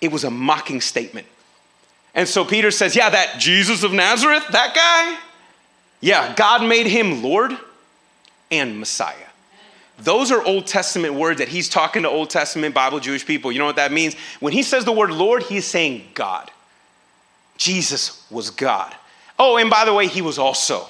It was a mocking statement. And so Peter says, Yeah, that Jesus of Nazareth, that guy, yeah, God made him Lord and Messiah. Those are Old Testament words that he's talking to Old Testament Bible Jewish people. You know what that means? When he says the word Lord, he's saying God. Jesus was God. Oh, and by the way, he was also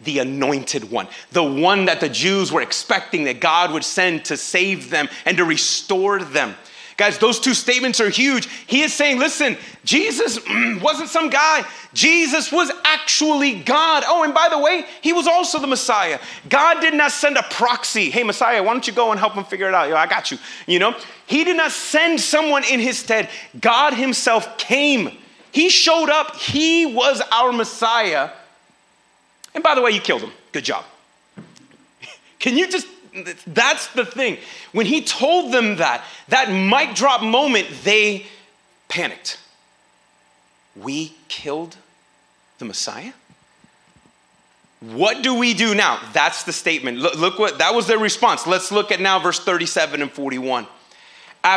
the anointed one, the one that the Jews were expecting that God would send to save them and to restore them. Guys, those two statements are huge. He is saying, listen, Jesus [CLEARS THROAT] wasn't some guy. Jesus was actually God. Oh, and by the way, he was also the Messiah. God did not send a proxy. Hey, Messiah, why don't you go and help him figure it out? Yo, I got you. You know, he did not send someone in his stead. God himself came. He showed up. He was our Messiah and by the way, you killed him. Good job. [LAUGHS] Can you just, that's the thing. When he told them that, that mic drop moment, they panicked. We killed the Messiah? What do we do now? That's the statement. Look, look, what that was their response. Let's look at now verse 37 and 41.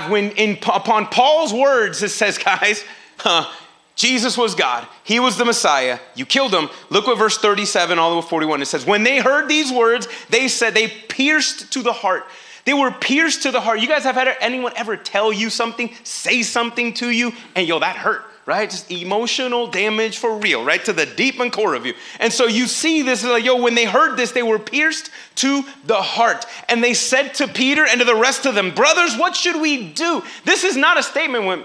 When in, upon Paul's words, it says, [LAUGHS] guys, huh, Jesus was God. He was the Messiah. You killed him. Look what verse 37 all the way 41 it says, When they heard these words, they said, they pierced to the heart. They were pierced to the heart. You guys have had anyone ever tell you something, say something to you, and yo, that hurt. right? Just emotional damage for real, right? To the deep and core of you. And so you see this, like, yo, when they heard this, they were pierced to the heart. And they said to Peter and to the rest of them, Brothers, what should we do? This is not a statement when,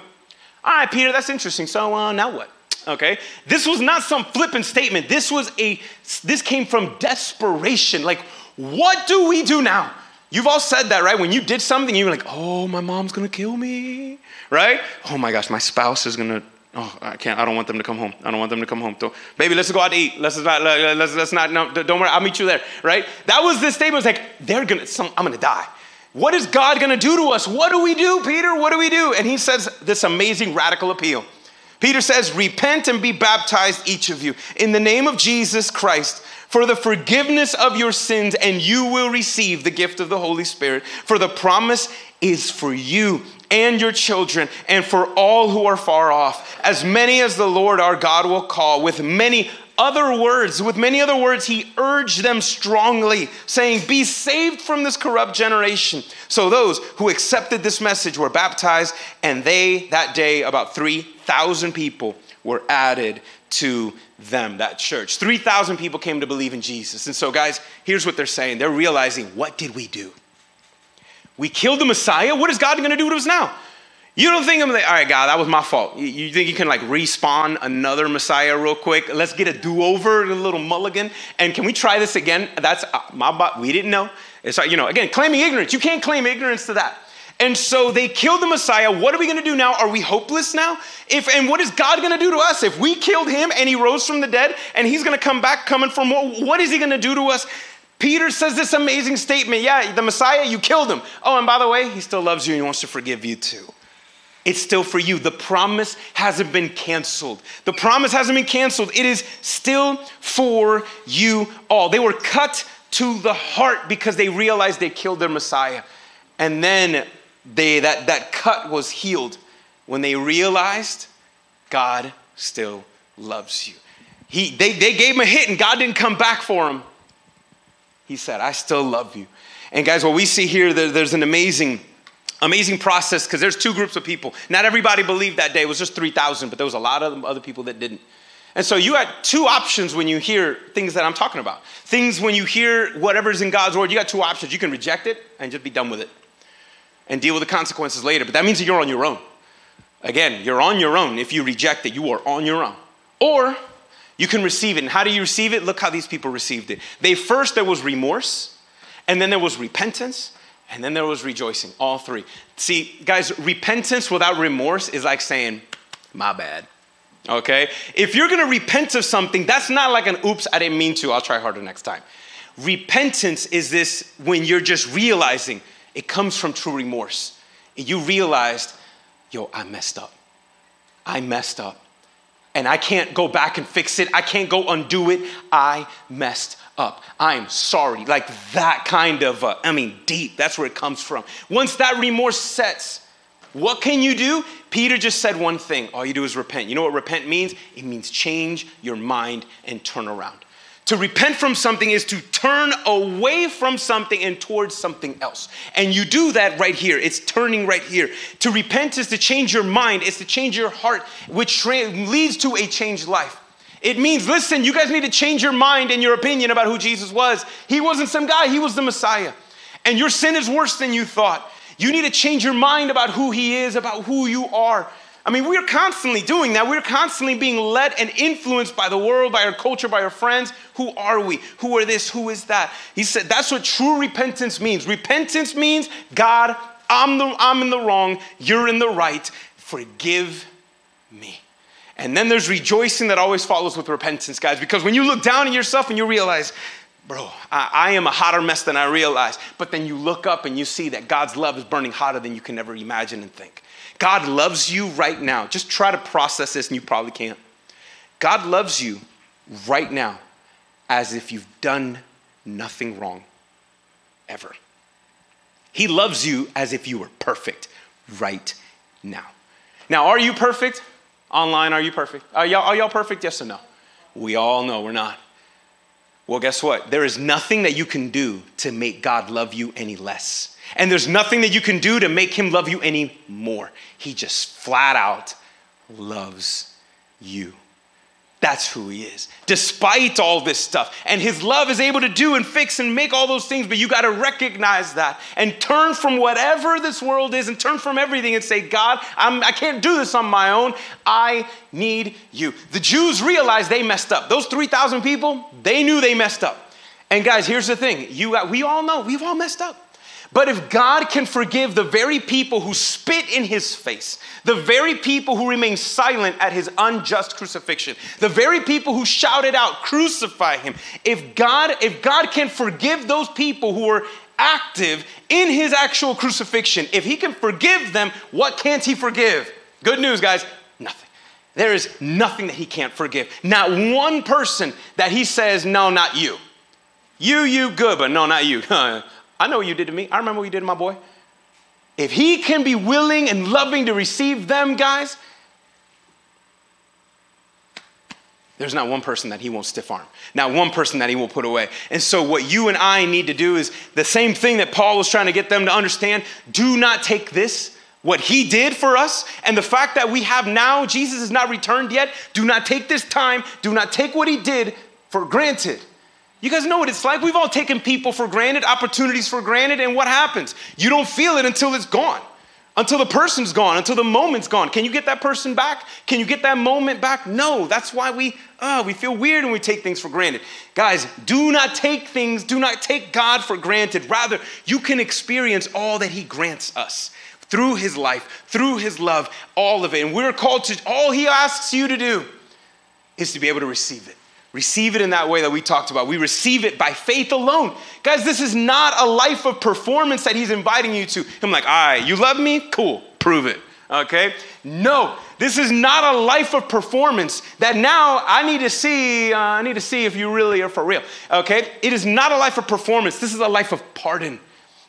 all right, Peter, that's interesting. So uh, now what? Okay? This was not some flippant statement. This was a, this came from desperation. Like, what do we do now? You've all said that, right? When you did something, you were like, oh, my mom's gonna kill me, right? Oh my gosh, my spouse is gonna, oh, I can't, I don't want them to come home. I don't want them to come home. So, baby, let's go out to eat. Let's not, let's, let's not, no, don't worry, I'll meet you there, right? That was the statement. It was like, they're gonna, some, I'm gonna die. What is God gonna do to us? What do we do, Peter? What do we do? And he says this amazing radical appeal. Peter says, Repent and be baptized, each of you, in the name of Jesus Christ for the forgiveness of your sins, and you will receive the gift of the Holy Spirit. For the promise is for you and your children, and for all who are far off, as many as the Lord our God will call, with many other words, with many other words, he urged them strongly, saying, Be saved from this corrupt generation. So those who accepted this message were baptized, and they, that day, about 3,000 people, were added to them, that church. 3,000 people came to believe in Jesus. And so, guys, here's what they're saying they're realizing, what did we do? We killed the Messiah. What is God going to do to us now? You don't think I'm like, all right, God, that was my fault. You, think you can like respawn another Messiah real quick? Let's get a do-over, a little mulligan, and can we try this again? That's uh, my. We didn't know. It's like you know, again, claiming ignorance. You can't claim ignorance to that. And so they killed the Messiah. What are we going to do now? Are we hopeless now? If and what is God going to do to us if we killed him and he rose from the dead and he's going to come back coming from what, what is he going to do to us? Peter says this amazing statement. Yeah, the Messiah, you killed him. Oh, and by the way, he still loves you and he wants to forgive you too. It's still for you. The promise hasn't been canceled. The promise hasn't been canceled. It is still for you all. They were cut to the heart because they realized they killed their Messiah. And then they, that, that cut was healed when they realized God still loves you. He, they, they gave him a hit and God didn't come back for him. He said, I still love you. And guys, what we see here, there, there's an amazing, amazing process because there's two groups of people. Not everybody believed that day. It was just 3,000, but there was a lot of other people that didn't. And so you had two options when you hear things that I'm talking about. Things when you hear whatever's in God's word, you got two options. You can reject it and just be done with it and deal with the consequences later. But that means that you're on your own. Again, you're on your own. If you reject it, you are on your own. Or you can receive it. And how do you receive it? Look how these people received it. They first, there was remorse, and then there was repentance, and then there was rejoicing. All three. See, guys, repentance without remorse is like saying, my bad. Okay? If you're gonna repent of something, that's not like an oops, I didn't mean to, I'll try harder next time. Repentance is this when you're just realizing, it comes from true remorse. And you realized, yo, I messed up. I messed up. And I can't go back and fix it. I can't go undo it. I messed up. I'm sorry. Like that kind of, uh, I mean, deep. That's where it comes from. Once that remorse sets, what can you do? Peter just said one thing. All you do is repent. You know what repent means? It means change your mind and turn around. To repent from something is to turn away from something and towards something else. And you do that right here. It's turning right here. To repent is to change your mind, it's to change your heart, which tra- leads to a changed life. It means, listen, you guys need to change your mind and your opinion about who Jesus was. He wasn't some guy, he was the Messiah. And your sin is worse than you thought. You need to change your mind about who he is, about who you are. I mean, we're constantly doing that. We're constantly being led and influenced by the world, by our culture, by our friends. Who are we? Who are this? Who is that? He said that's what true repentance means. Repentance means, God, I'm, the, I'm in the wrong, you're in the right. Forgive me. And then there's rejoicing that always follows with repentance, guys, because when you look down at yourself and you realize, bro, I, I, am a hotter mess than I realized, but then you look up and you see that God's love is burning hotter than you can ever imagine and think. God loves you right now. Just try to process this, and you probably can't. God loves you right now as if you've done nothing wrong ever. He loves you as if you were perfect right now. Now, are you perfect? Online, are you perfect? Are y'all, are y'all perfect? Yes or no? We all know we're not. Well, guess what? There is nothing that you can do to make God love you any less. And there's nothing that you can do to make him love you any more. He just flat out loves you. That's who he is, despite all this stuff. And his love is able to do and fix and make all those things, but you got to recognize that and turn from whatever this world is and turn from everything and say, God, I'm, I can not do this on my own. I need you. The Jews realized they messed up. Those 3,000 people, they knew they messed up. And guys, here's the thing you, we all know we've all messed up. But if God can forgive the very people who spit in his face, the very people who remained silent at his unjust crucifixion, the very people who shouted out, crucify him, if God, if God can forgive those people who were active in his actual crucifixion, if he can forgive them, what can't he forgive? Good news, guys, nothing. There is nothing that he can't forgive. Not one person that he says, no, not you. You, you, good, but no, not you. [LAUGHS] I know what you did to me. I remember what you did to my boy. If he can be willing and loving to receive them, guys, there's not one person that he won't stiff arm, not one person that he won't put away. And so, what you and I need to do is the same thing that Paul was trying to get them to understand do not take this, what he did for us, and the fact that we have now, Jesus has not returned yet. Do not take this time, do not take what he did for granted. You guys know what it's like. We've all taken people for granted, opportunities for granted, and what happens? You don't feel it until it's gone, until the person's gone, until the moment's gone. Can you get that person back? Can you get that moment back? No. That's why we uh, we feel weird when we take things for granted. Guys, do not take things, do not take God for granted. Rather, you can experience all that He grants us through His life, through His love, all of it. And we're called to all He asks you to do is to be able to receive it. Receive it in that way that we talked about. We receive it by faith alone. Guys, this is not a life of performance that he's inviting you to. I'm like, all right, you love me? Cool, prove it. Okay? No, this is not a life of performance that now I need to see, uh, I need to see if you really are for real. Okay? It is not a life of performance. This is a life of pardon.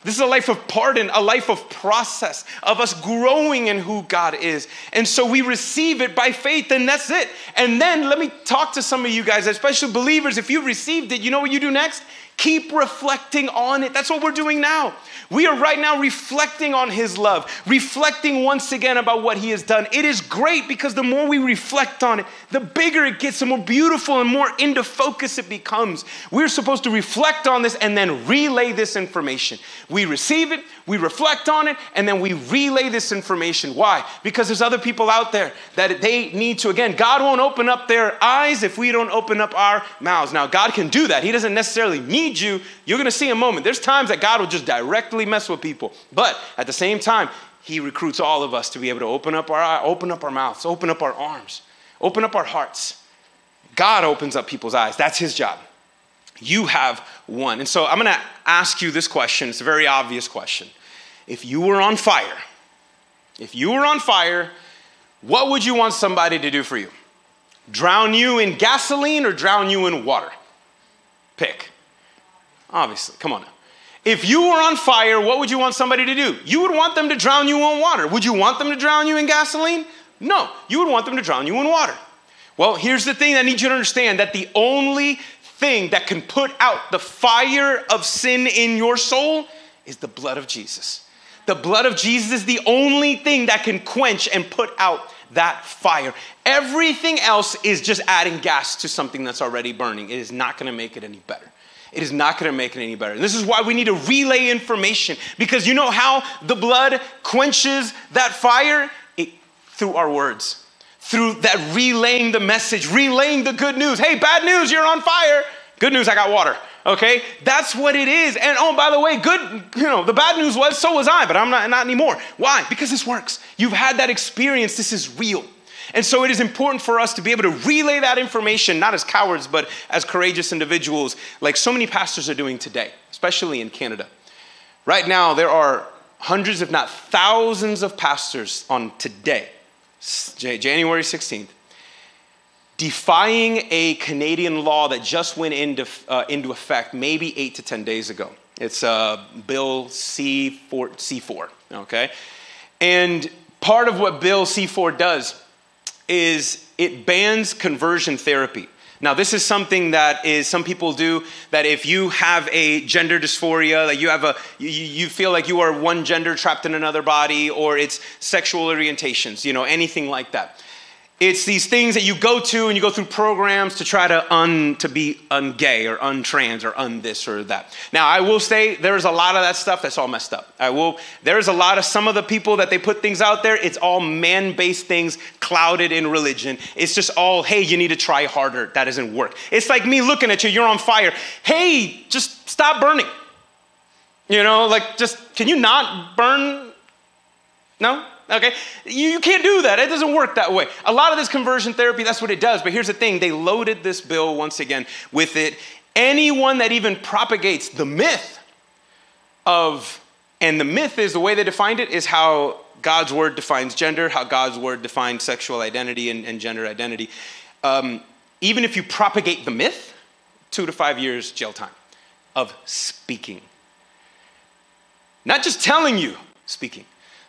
This is a life of pardon, a life of process, of us growing in who God is. And so we receive it by faith, and that's it. And then let me talk to some of you guys, especially believers. If you received it, you know what you do next? Keep reflecting on it. That's what we're doing now. We are right now reflecting on His love, reflecting once again about what He has done. It is great because the more we reflect on it, the bigger it gets, the more beautiful and more into focus it becomes. We're supposed to reflect on this and then relay this information. We receive it, we reflect on it, and then we relay this information. Why? Because there's other people out there that they need to, again, God won't open up their eyes if we don't open up our mouths. Now, God can do that. He doesn't necessarily need you. You're going to see a moment. There's times that God will just directly mess with people. But at the same time, He recruits all of us to be able to open up our open up our mouths, open up our arms, open up our hearts. God opens up people's eyes. That's His job. You have one. And so I'm going to ask you this question. It's a very obvious question. If you were on fire, if you were on fire, what would you want somebody to do for you? Drown you in gasoline or drown you in water? Pick. Obviously, come on now. If you were on fire, what would you want somebody to do? You would want them to drown you in water. Would you want them to drown you in gasoline? No, you would want them to drown you in water. Well, here's the thing I need you to understand that the only thing that can put out the fire of sin in your soul is the blood of Jesus. The blood of Jesus is the only thing that can quench and put out that fire. Everything else is just adding gas to something that's already burning. It is not going to make it any better. It is not going to make it any better. And This is why we need to relay information because you know how the blood quenches that fire? It, through our words through that relaying the message, relaying the good news. Hey, bad news, you're on fire. Good news, I got water. Okay? That's what it is. And oh, by the way, good, you know, the bad news was so was I, but I'm not, not anymore. Why? Because this works. You've had that experience. This is real. And so it is important for us to be able to relay that information, not as cowards, but as courageous individuals, like so many pastors are doing today, especially in Canada. Right now, there are hundreds, if not thousands, of pastors on today January 16th, defying a Canadian law that just went into, uh, into effect maybe eight to 10 days ago. It's uh, Bill C4, C4, okay? And part of what Bill C4 does is it bans conversion therapy. Now, this is something that is some people do that if you have a gender dysphoria, that you have a you, you feel like you are one gender trapped in another body, or it's sexual orientations, you know, anything like that. It's these things that you go to and you go through programs to try to un to be ungay or untrans or un this or that. Now I will say there's a lot of that stuff that's all messed up. I will there's a lot of some of the people that they put things out there, it's all man-based things clouded in religion. It's just all, hey, you need to try harder. That doesn't work. It's like me looking at you, you're on fire. Hey, just stop burning. You know, like just can you not burn? No? Okay? You, you can't do that. It doesn't work that way. A lot of this conversion therapy, that's what it does. But here's the thing they loaded this bill once again with it. Anyone that even propagates the myth of, and the myth is the way they defined it, is how God's word defines gender, how God's word defines sexual identity and, and gender identity. Um, even if you propagate the myth, two to five years jail time of speaking. Not just telling you, speaking.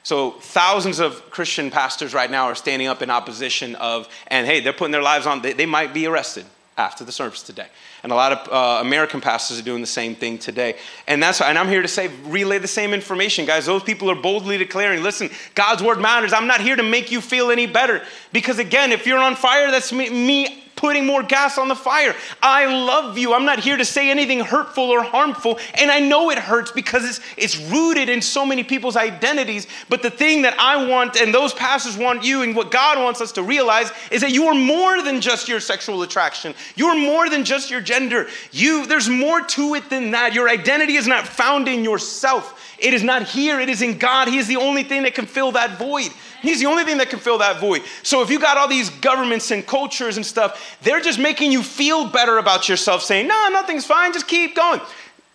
So thousands of Christian pastors right now are standing up in opposition of, and hey, they're putting their lives on, they, they might be arrested after the service today. And a lot of uh, American pastors are doing the same thing today. And that's and I'm here to say, relay the same information, guys. Those people are boldly declaring, listen, God's word matters. I'm not here to make you feel any better. Because again, if you're on fire, that's me, me putting more gas on the fire. I love you. I'm not here to say anything hurtful or harmful. And I know it hurts because it's, it's rooted in so many people's identities. But the thing that I want and those pastors want you and what God wants us to realize is that you are more than just your sexual attraction. You're more than just your gender. You, there's more to it than that. Your identity is not found in yourself. It is not here, it is in God. He is the only thing that can fill that void. He's the only thing that can fill that void. So if you got all these governments and cultures and stuff, they're just making you feel better about yourself, saying, no, nothing's fine, just keep going.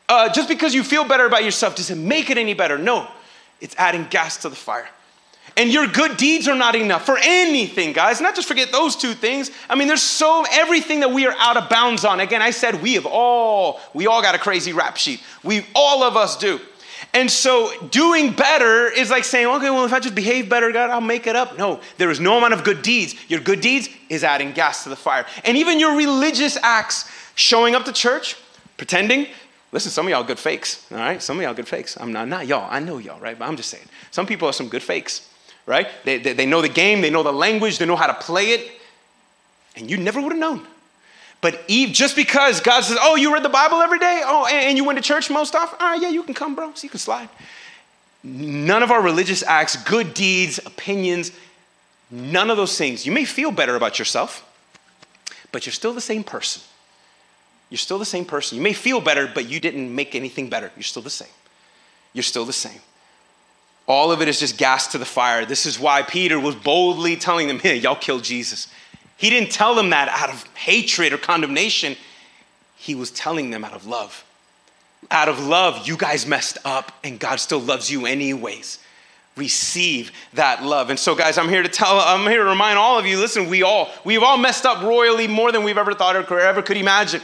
Uh, just because you feel better about yourself doesn't make it any better. No, it's adding gas to the fire. And your good deeds are not enough for anything, guys. Not just forget those two things. I mean, there's so everything that we are out of bounds on. Again, I said we have all, we all got a crazy rap sheet. We all of us do. And so doing better is like saying, okay, well, if I just behave better, God, I'll make it up. No, there is no amount of good deeds. Your good deeds is adding gas to the fire. And even your religious acts, showing up to church, pretending. Listen, some of y'all good fakes, all right? Some of y'all good fakes. I'm not, not y'all. I know y'all, right? But I'm just saying. Some people are some good fakes, right? They, they, they know the game, they know the language, they know how to play it. And you never would have known. But Eve, just because God says, oh, you read the Bible every day? Oh, and you went to church most often? All right, yeah, you can come, bro. So you can slide. None of our religious acts, good deeds, opinions, none of those things. You may feel better about yourself, but you're still the same person. You're still the same person. You may feel better, but you didn't make anything better. You're still the same. You're still the same. All of it is just gas to the fire. This is why Peter was boldly telling them, hey, y'all killed Jesus. He didn't tell them that out of hatred or condemnation. He was telling them out of love. Out of love, you guys messed up and God still loves you anyways. Receive that love. And so, guys, I'm here to tell, I'm here to remind all of you listen, we all, we've all messed up royally more than we've ever thought or ever could imagine.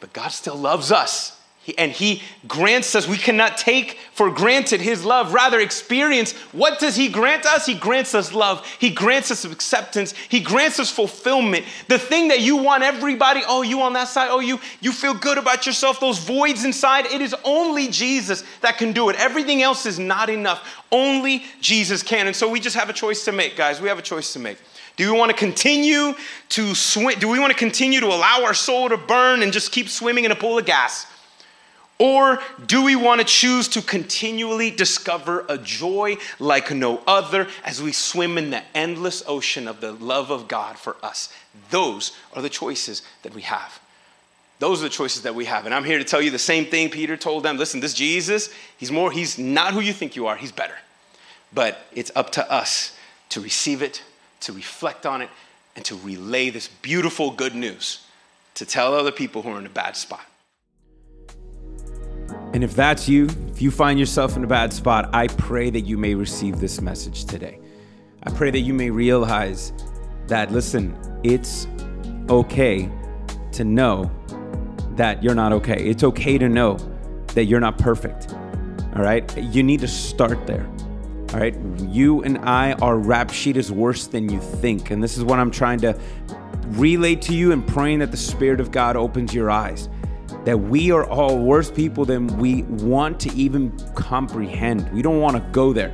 But God still loves us and he grants us we cannot take for granted his love. Rather experience what does he grant us? He grants us love. He grants us acceptance. He grants us fulfillment. The thing that you want everybody oh you on that side oh you you feel good about yourself. Those voids inside it is only jesus that can do it. Everything else is not enough. Only jesus can. And so we just have a choice to make guys. We have a choice to make. Do we want to continue to swim do we want to continue to allow our soul to burn and just keep swimming in a pool of gas or do we want to choose to continually discover a joy like no other as we swim in the endless ocean of the love of God for us? Those are the choices that we have. Those are the choices that we have. And I'm here to tell you the same thing Peter told them. Listen, this Jesus, he's more, he's not who you think you are, he's better. But it's up to us to receive it, to reflect on it, and to relay this beautiful good news to tell other people who are in a bad spot. And if that's you, if you find yourself in a bad spot, I pray that you may receive this message today. I pray that you may realize that, listen, it's okay to know that you're not okay. It's okay to know that you're not perfect. All right? You need to start there. All right? You and I, our rap sheet is worse than you think. And this is what I'm trying to relay to you and praying that the Spirit of God opens your eyes that we are all worse people than we want to even comprehend. We don't want to go there.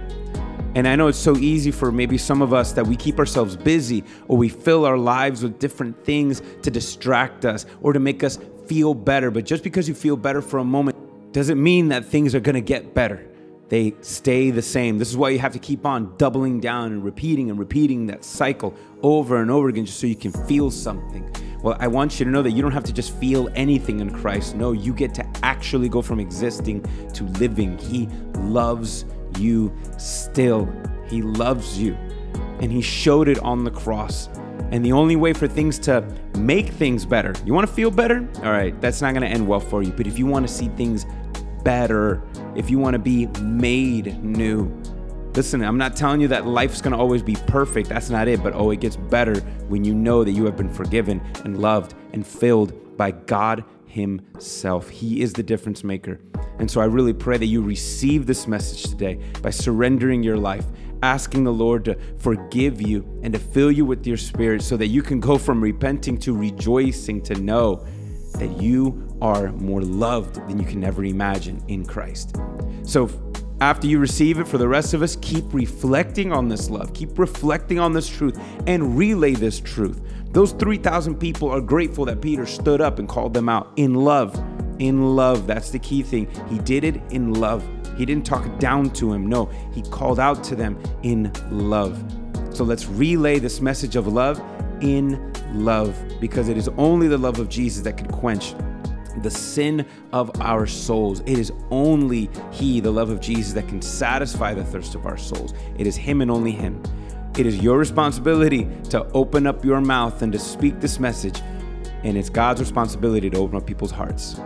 And I know it's so easy for maybe some of us that we keep ourselves busy or we fill our lives with different things to distract us or to make us feel better. But just because you feel better for a moment doesn't mean that things are going to get better. They stay the same. This is why you have to keep on doubling down and repeating and repeating that cycle over and over again just so you can feel something. Well, I want you to know that you don't have to just feel anything in Christ. No, you get to actually go from existing to living. He loves you still. He loves you. And He showed it on the cross. And the only way for things to make things better, you want to feel better? All right, that's not going to end well for you. But if you want to see things better, if you want to be made new, Listen, I'm not telling you that life's gonna always be perfect. That's not it. But oh, it gets better when you know that you have been forgiven and loved and filled by God Himself. He is the difference maker. And so I really pray that you receive this message today by surrendering your life, asking the Lord to forgive you and to fill you with your spirit so that you can go from repenting to rejoicing to know that you are more loved than you can ever imagine in Christ. So, after you receive it, for the rest of us, keep reflecting on this love, keep reflecting on this truth, and relay this truth. Those 3,000 people are grateful that Peter stood up and called them out in love. In love. That's the key thing. He did it in love. He didn't talk down to him. No, he called out to them in love. So let's relay this message of love in love because it is only the love of Jesus that can quench the sin of our souls. It is only He, the love of Jesus, that can satisfy the thirst of our souls. It is Him and only Him. It is your responsibility to open up your mouth and to speak this message, and it's God's responsibility to open up people's hearts.